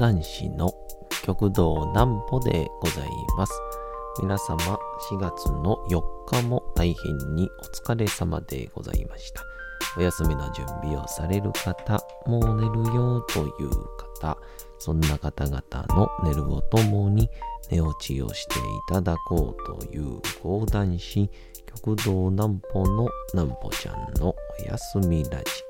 講談師の極道南歩でございます。皆様、4月の4日も大変にお疲れ様でございました。お休みの準備をされる方、もう寝るよという方、そんな方々の寝るをともに寝落ちをしていただこうという講談師、極道南歩の南歩ちゃんのお休みラジオ。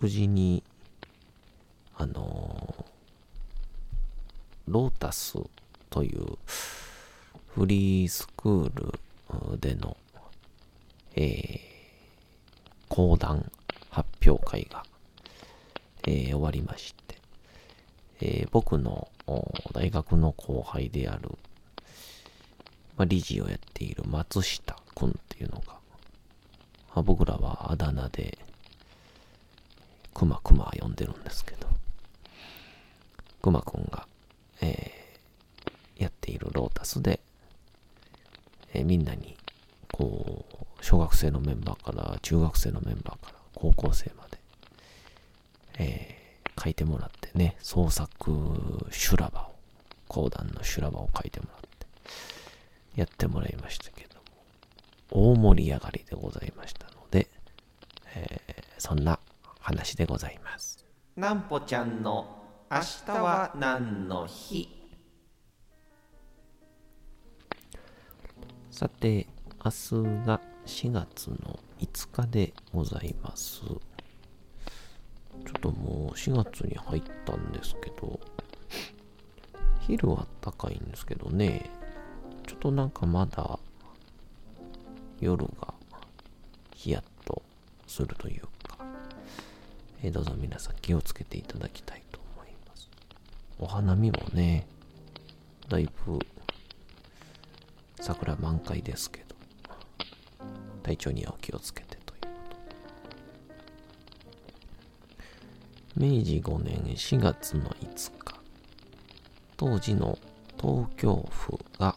無事に、あのロータスというフリースクールでの、えー講談発表会が、えー終わりまして、えー僕の大学の後輩である、まあ、理事をやっている松下くんっていうのが、僕らはあだ名で、くまくま呼んでるんですけど、くまくんが、えーやっているロータスで、えーみんなに、こう、小学生のメンバーから中学生のメンバーから高校生まで、えー書いてもらってね、創作修羅場を、講談の修羅場を書いてもらって、やってもらいましたけども、大盛り上がりでございましたので、えーそんな話でございます。なんぽちゃんの明日は何の日？さて、明日が4月の5日でございます。ちょっともう4月に入ったんですけど、昼は暖かいんですけどね、ちょっとなんかまだ夜がヒヤッとするというか、えーどうぞ皆さん気をつけていただきたいと思います。お花見もね、だいぶ桜満開ですけど、体調にはお気をつけてということ。明治5年4月の5日、当時の東京府が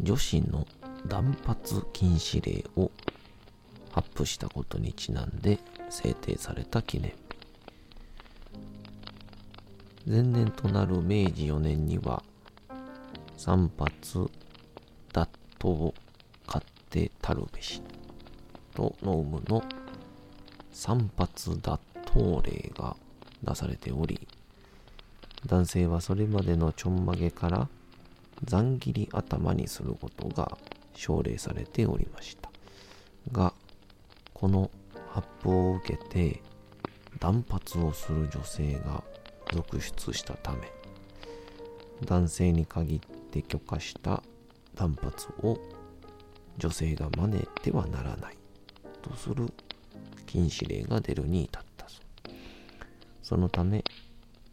女子の断髪禁止令を発布したことにちなんで制定された記念。前年となる明治4年には、散髪、脱頭、勝手たるべし、との有無の散髪脱頭令が出されており、男性はそれまでのちょんまげからざん切り頭にすることが奨励されておりました。が、この発布を受けて断髪をする女性が続出したため男性に限って許可した断髪を女性が真似てはならないとする禁止令が出るに至ったそそのため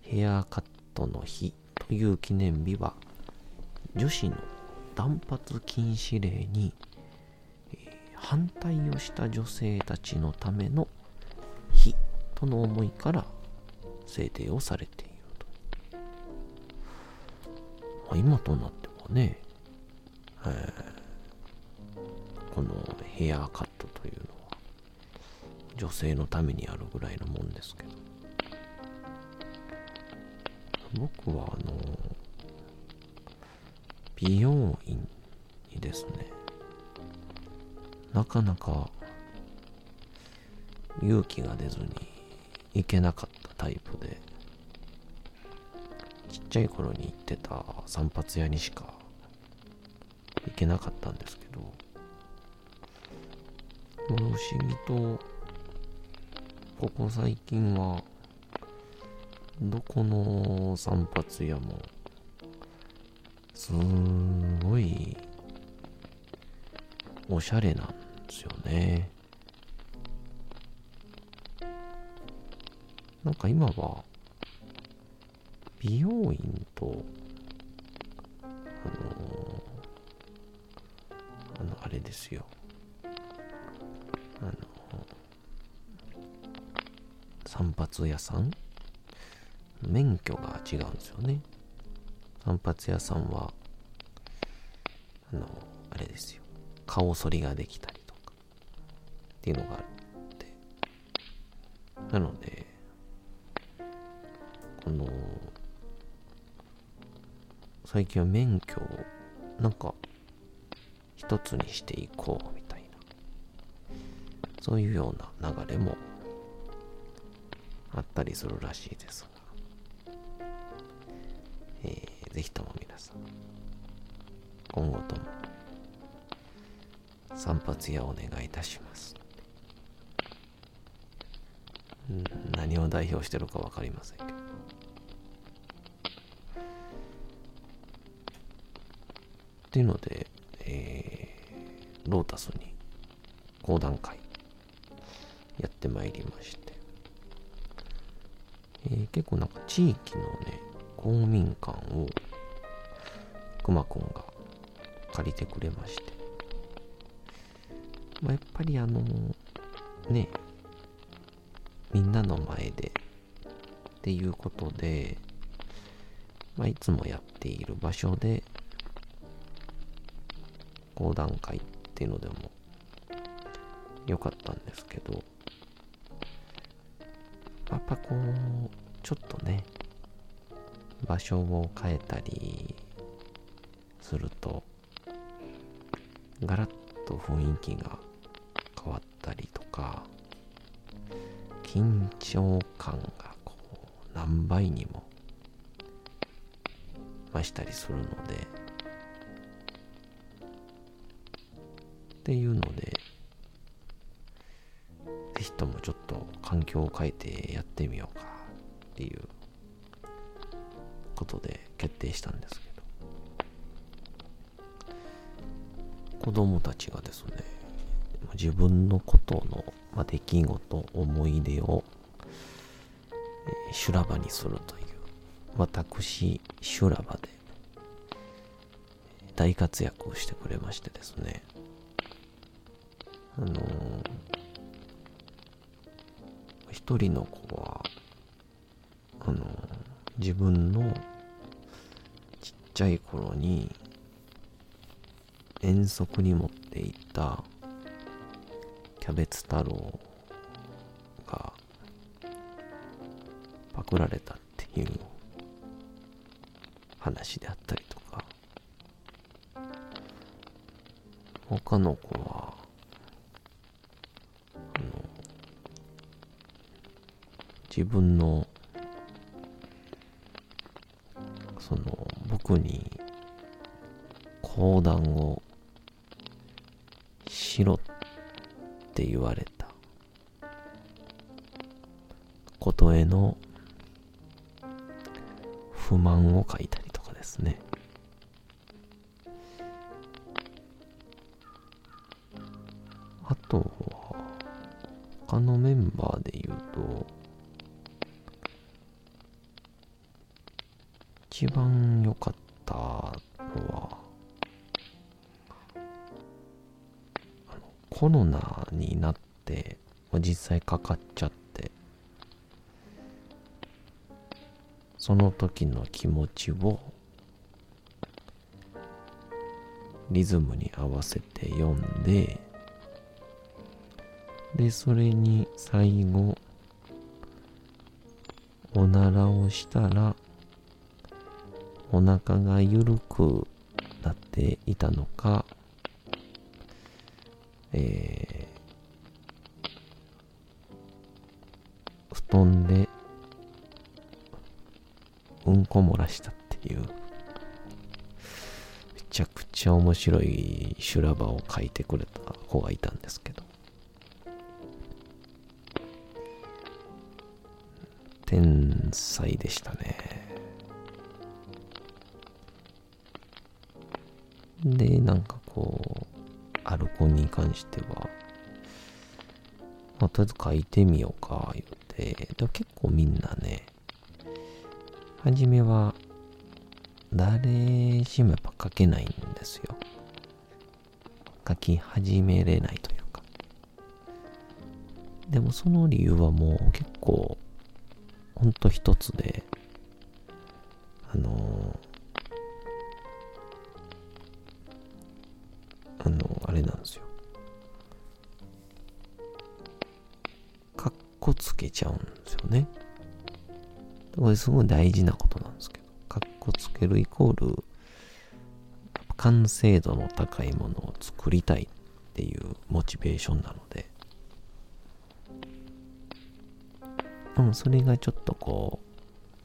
ヘアカットの日という記念日は女子の断髪禁止令に反対をした女性たちのための日との思いから制定をされていると。まあ今となってはね、えーこのヘアカットというのは女性のためにあるぐらいのもんですけど僕はあの美容院にですねなかなか勇気が出ずに行けなかったタイプでちっちゃい頃に行ってた散髪屋にしか行けなかったんですけど不思議とここ最近はどこの散髪屋もすごいおしゃれなんですよね。なんか今は美容院とあのあのあれですよ。あの散髪屋さん？免許が違うんですよね。散髪屋さんはあのあれですよ。顔剃りができたっていうのがあって。なのでこの最近は免許をなんか一つにしていこうみたいな。そういうような流れもあったりするらしいですが、えー、ぜひとも皆さん今後とも散髪屋お願いいたします。何を代表してるか分かりませんけど。っていうので、えー、ロータスに講談会やってまいりまして、えー、結構なんか地域のね、公民館をくまくんが借りてくれまして、まあ、やっぱりあの、ね、みんなの前で。っていうことで、まあ、いつもやっている場所で講談会っていうのでも良かったんですけど、やっぱこう、ちょっとね、場所を変えたりすると、ガラッと雰囲気が変わったりとか、緊張感がこう、何倍にも増したりするので、っていうので、ぜひともちょっと環境を変えてやってみようかっていうことで決定したんですけど、子供たちがですね、自分のことの、まあ、出来事、思い出を、えー、修羅場にするという、私、修羅場で大活躍をしてくれましてですね、あのー、一人の子は、あのー、自分のちっちゃい頃に遠足に持っていたキャベツ太郎がパクられたっていう話であったりとか。他の子はあの自分のその僕に講談をって言われた。ことへの不満を書いたりとかですね。あとは他のメンバーで言うと一番良かったのは、コロナになって、まあ、実際かかっちゃって、その時の気持ちをリズムに合わせて読んで、で、それに最後、おならをしたら、お腹が緩くなっていたのか、えー、団でうんこ漏らしたっていう、めちゃくちゃ面白い修羅場を書いてくれた子がいたんですけど、天才でしたね。で、なんかこう、アルコンに関しては、まあ、とりあえず書いてみようか、言うて、でも結構みんなね、はじめは、誰しもやっぱ書けないんですよ。書き始めれないというか。でもその理由はもう結構、ほんと一つで、あのー、あの、あれなんですよ。こつけちゃうんですよね。これすごい大事なことなんですけど、かっこつけるイコール、完成度の高いものを作りたいっていうモチベーションなので、うん、それがちょっとこ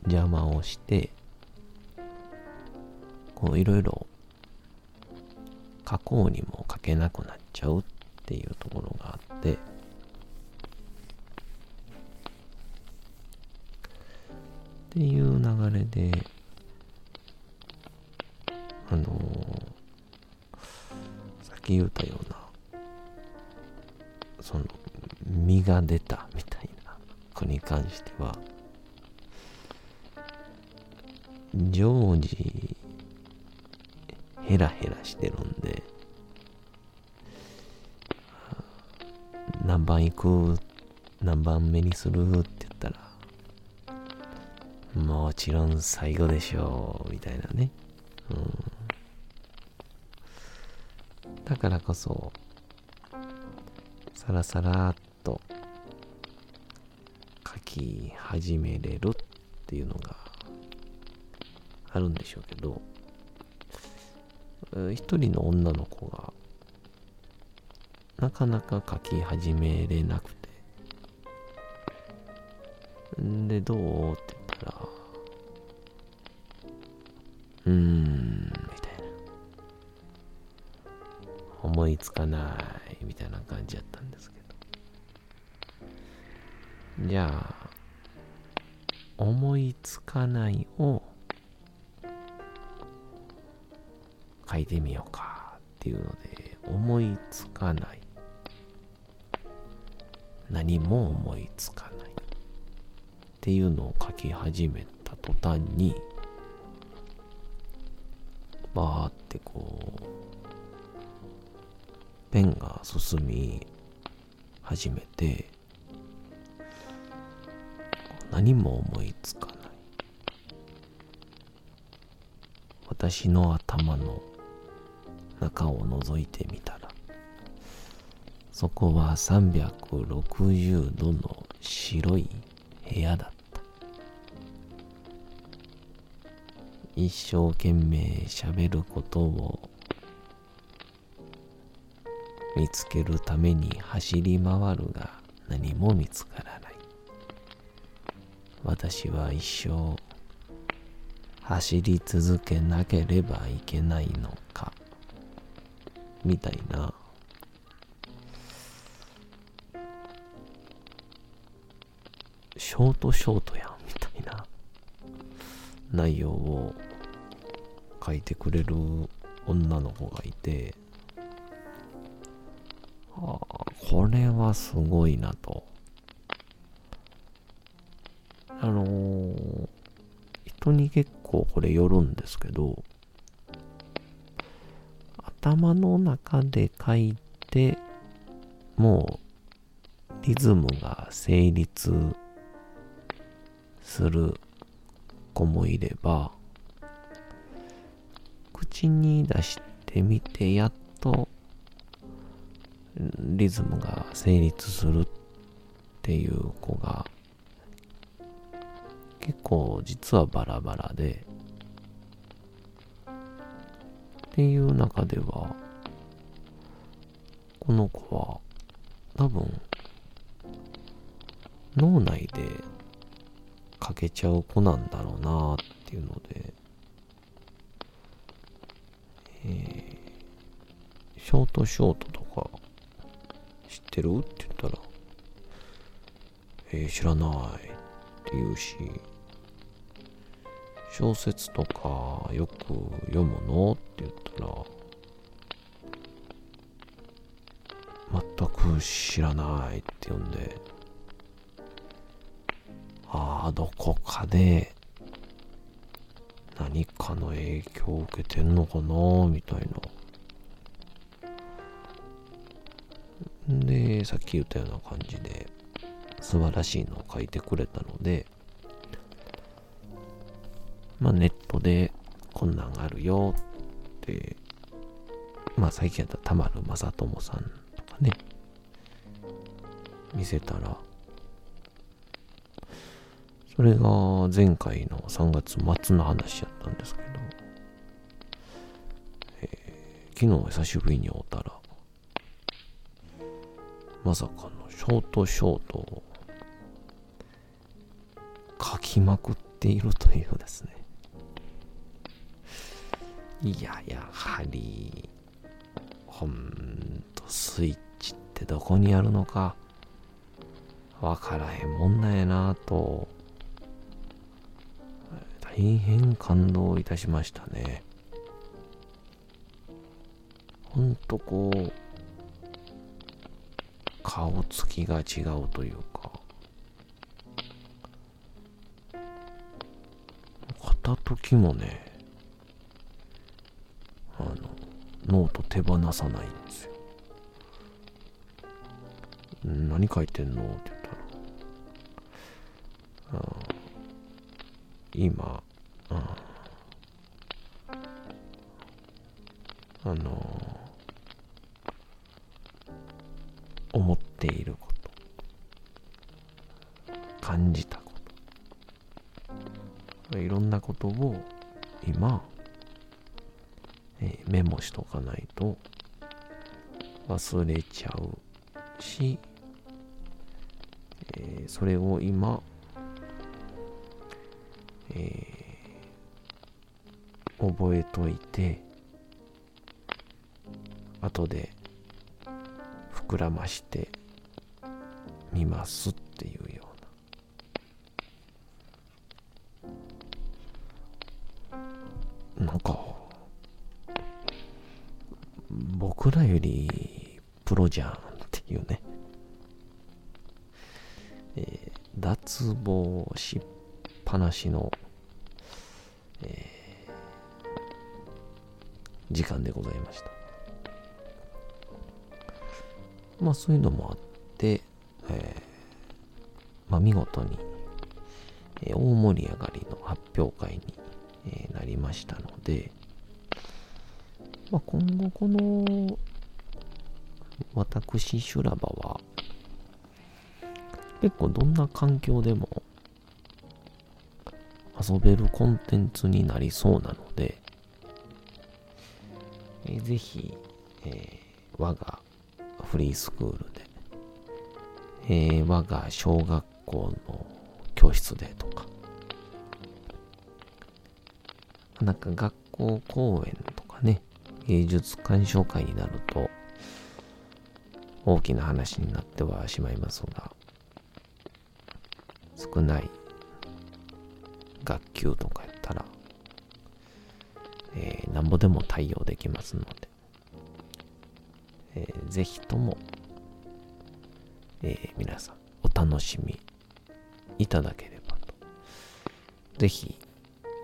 う、邪魔をして、こういろいろ書こうにも書けなくなっちゃうっていうところがあって、っていう流れで、あのー、さっき言ったような、その、実が出たみたいな子に関しては、常時、ヘラヘラしてるんで、何番行く、何番目にするって言ったら、もちろん最後でしょう、みたいなね。うん。だからこそ、さらさらっと書き始めれるっていうのがあるんでしょうけど、一人の女の子がなかなか書き始めれなくて、んで、どうって言ったら、うん、みたいな。思いつかない、みたいな感じやったんですけど。じゃあ、思いつかないを書いてみようかっていうので、思いつかない。何も思いつかない。っていうのを書き始めた途端に、バーってこう、ペンが進み始めて、何も思いつかない。私の頭の中を覗いてみたら、そこは360度の白い部屋だった。一生懸命喋ることを見つけるために走り回るが何も見つからない。私は一生走り続けなければいけないのか。みたいな。ショートショートやん、みたいな内容を書いてくれる女の子がいて、ああ、これはすごいなと。あのー、人に結構これよるんですけど、頭の中で書いて、もうリズムが成立する子もいれば、口に出してみてやっとリズムが成立するっていう子が結構実はバラバラでっていう中ではこの子は多分脳内で書けちゃう子なんだろうなっていうのでショートショートとか知ってる？って言ったら、えー、知らないって言うし、小説とかよく読むの？って言ったら、全く知らないって呼んで、ああ、どこかで何かの影響を受けてんのかなみたいな。で、さっき言ったような感じで、素晴らしいのを書いてくれたので、まあネットでこんなんあるよって、まあ最近やったら田丸正智さんとかね、見せたら、それが前回の3月末の話やったんですけど、えー、昨日久しぶりに会うたら、まさかのショートショートを書きまくっているというですね。いや、やはり、ほんとスイッチってどこにあるのか、わからへんもんなんやなと大変感動いたしましたね。ほんとこう、顔つきが違うというか、片時もね、あの、ノート手放さないんですよ。何書いてんの？って言ったら、あ今、あの思っていること。感じたこと。いろんなことを今、えー、メモしとかないと忘れちゃうし、えー、それを今、えー、覚えといて後で膨らましてみますっていうような。なんか僕らよりプロじゃんっていうね、えー、脱帽しっぱなしの、えー、時間でございました。まあそういうのもあって、えー、まあ見事に、えー、大盛り上がりの発表会に、えー、なりましたので、まあ今後この私修羅場は結構どんな環境でも遊べるコンテンツになりそうなので、えー、ぜひ、えー、我がフリースクールで、えー、我が小学校の教室でとか、なんか学校公演とかね、芸術鑑賞会になると、大きな話になってはしまいますが、少ない学級とかやったら、えー、なんぼでも対応できますので、えー、ぜひとも、えー、皆さんお楽しみいただければと。ぜひ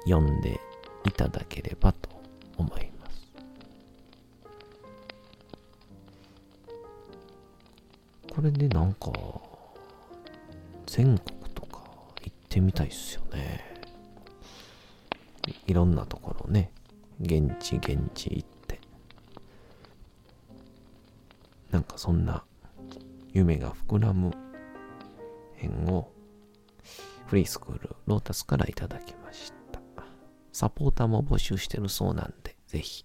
読んでいただければと思います。これでなんか全国とか行ってみたいっすよね。いろんなところね、現地現地行っかそんな夢が膨らむ編をフリースクールロータスからいただきました。サポーターも募集してるそうなんで、ぜひ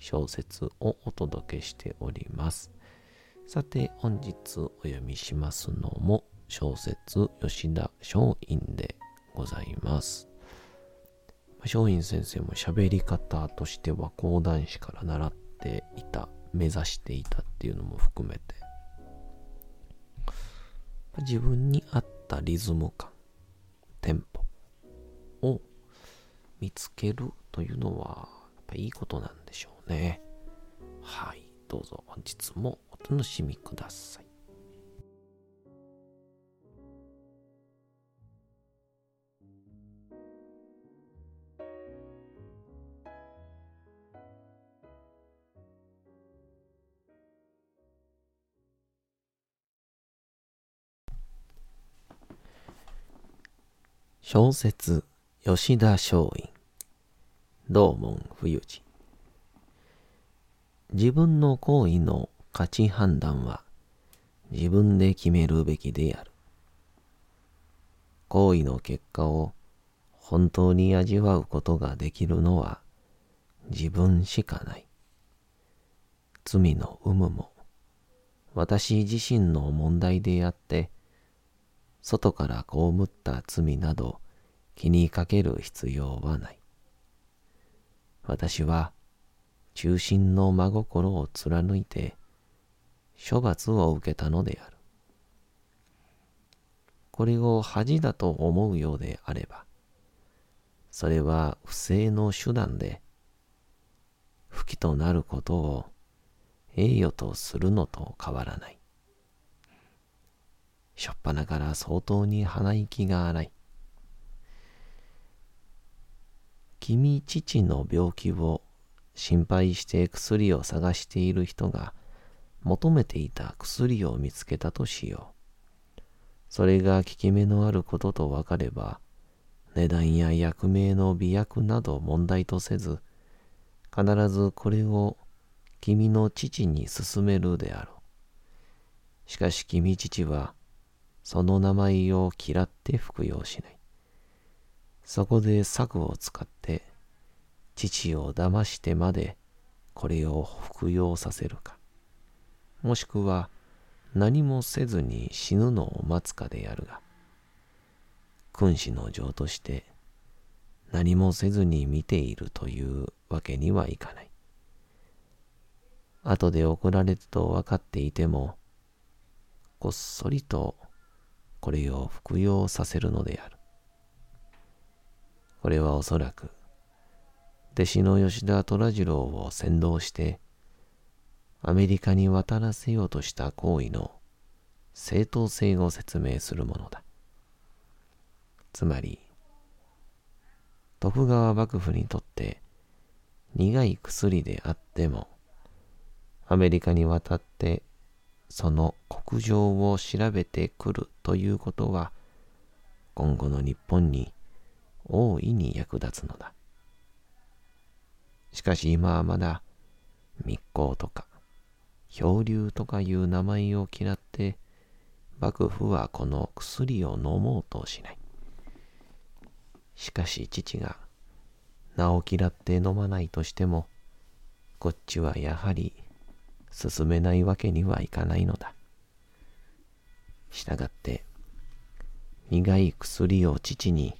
小説をお届けしております。さて、本日お読みしますのも小説吉田松陰でございます。松陰先生も喋り方としては講談師から習っていた、目指していたっていうのも含めて、自分に合ったリズム感、テンポを見つけるというのは、ぱいいことなんでしょうね。はい。どうぞ本日もお楽しみください。小説吉田松陰道門冬治自分の行為の価値判断は自分で決めるべきである。行為の結果を本当に味わうことができるのは自分しかない。罪の有無も私自身の問題であって外から被った罪など気にかける必要はない。私は中心の真心を貫いて処罰を受けたのである。これを恥だと思うようであれば、それは不正の手段で、不義となることを栄誉とするのと変わらない。しょっぱなから相当に鼻息が荒い。君父の病気を心配して薬を探している人が求めていた薬を見つけたとしよう。それが効き目のあることと分かれば、値段や役名の美薬など問題とせず、必ずこれを君の父に勧めるであろう。しかし君父は、その名前を嫌って服用しない。そこで策を使って、父を騙してまでこれを服用させるか。もしくは何もせずに死ぬのを待つかであるが、君子の情として何もせずに見ているというわけにはいかない。後で怒られると分かっていても、こっそりとこれを服用させるのである。これはおそらく、弟子の吉田虎次郎を先導して、アメリカに渡らせようとした行為の正当性を説明するものだ。つまり、徳川幕府にとって苦い薬であっても、アメリカに渡ってその国情を調べてくるということは、今後の日本に大いに役立つのだ。しかし今はまだ密航とか漂流とかいう名前を嫌って幕府はこの薬を飲もうとしない。しかし父が名を嫌って飲まないとしてもこっちはやはり進めないわけにはいかないのだ。したがって、苦い薬を父に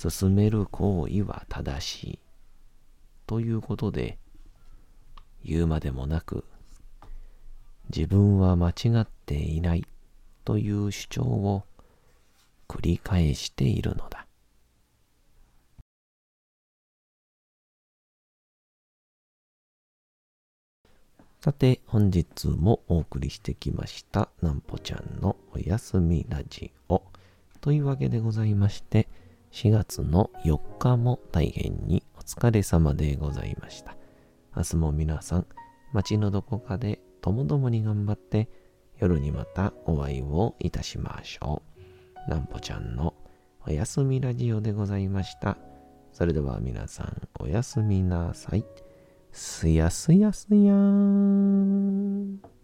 勧める行為は正しい。ということで、言うまでもなく、自分は間違っていないという主張を繰り返しているのだ。さて、本日もお送りしてきました、なんぽちゃんのおやすみラジオ。というわけでございまして、4月の4日も大変にお疲れ様でございました。明日も皆さん、街のどこかでともどもに頑張って夜にまたお会いをいたしましょう。なんぽちゃんのおやすみラジオでございました。それでは皆さんおやすみなさい。すやすやすやーん。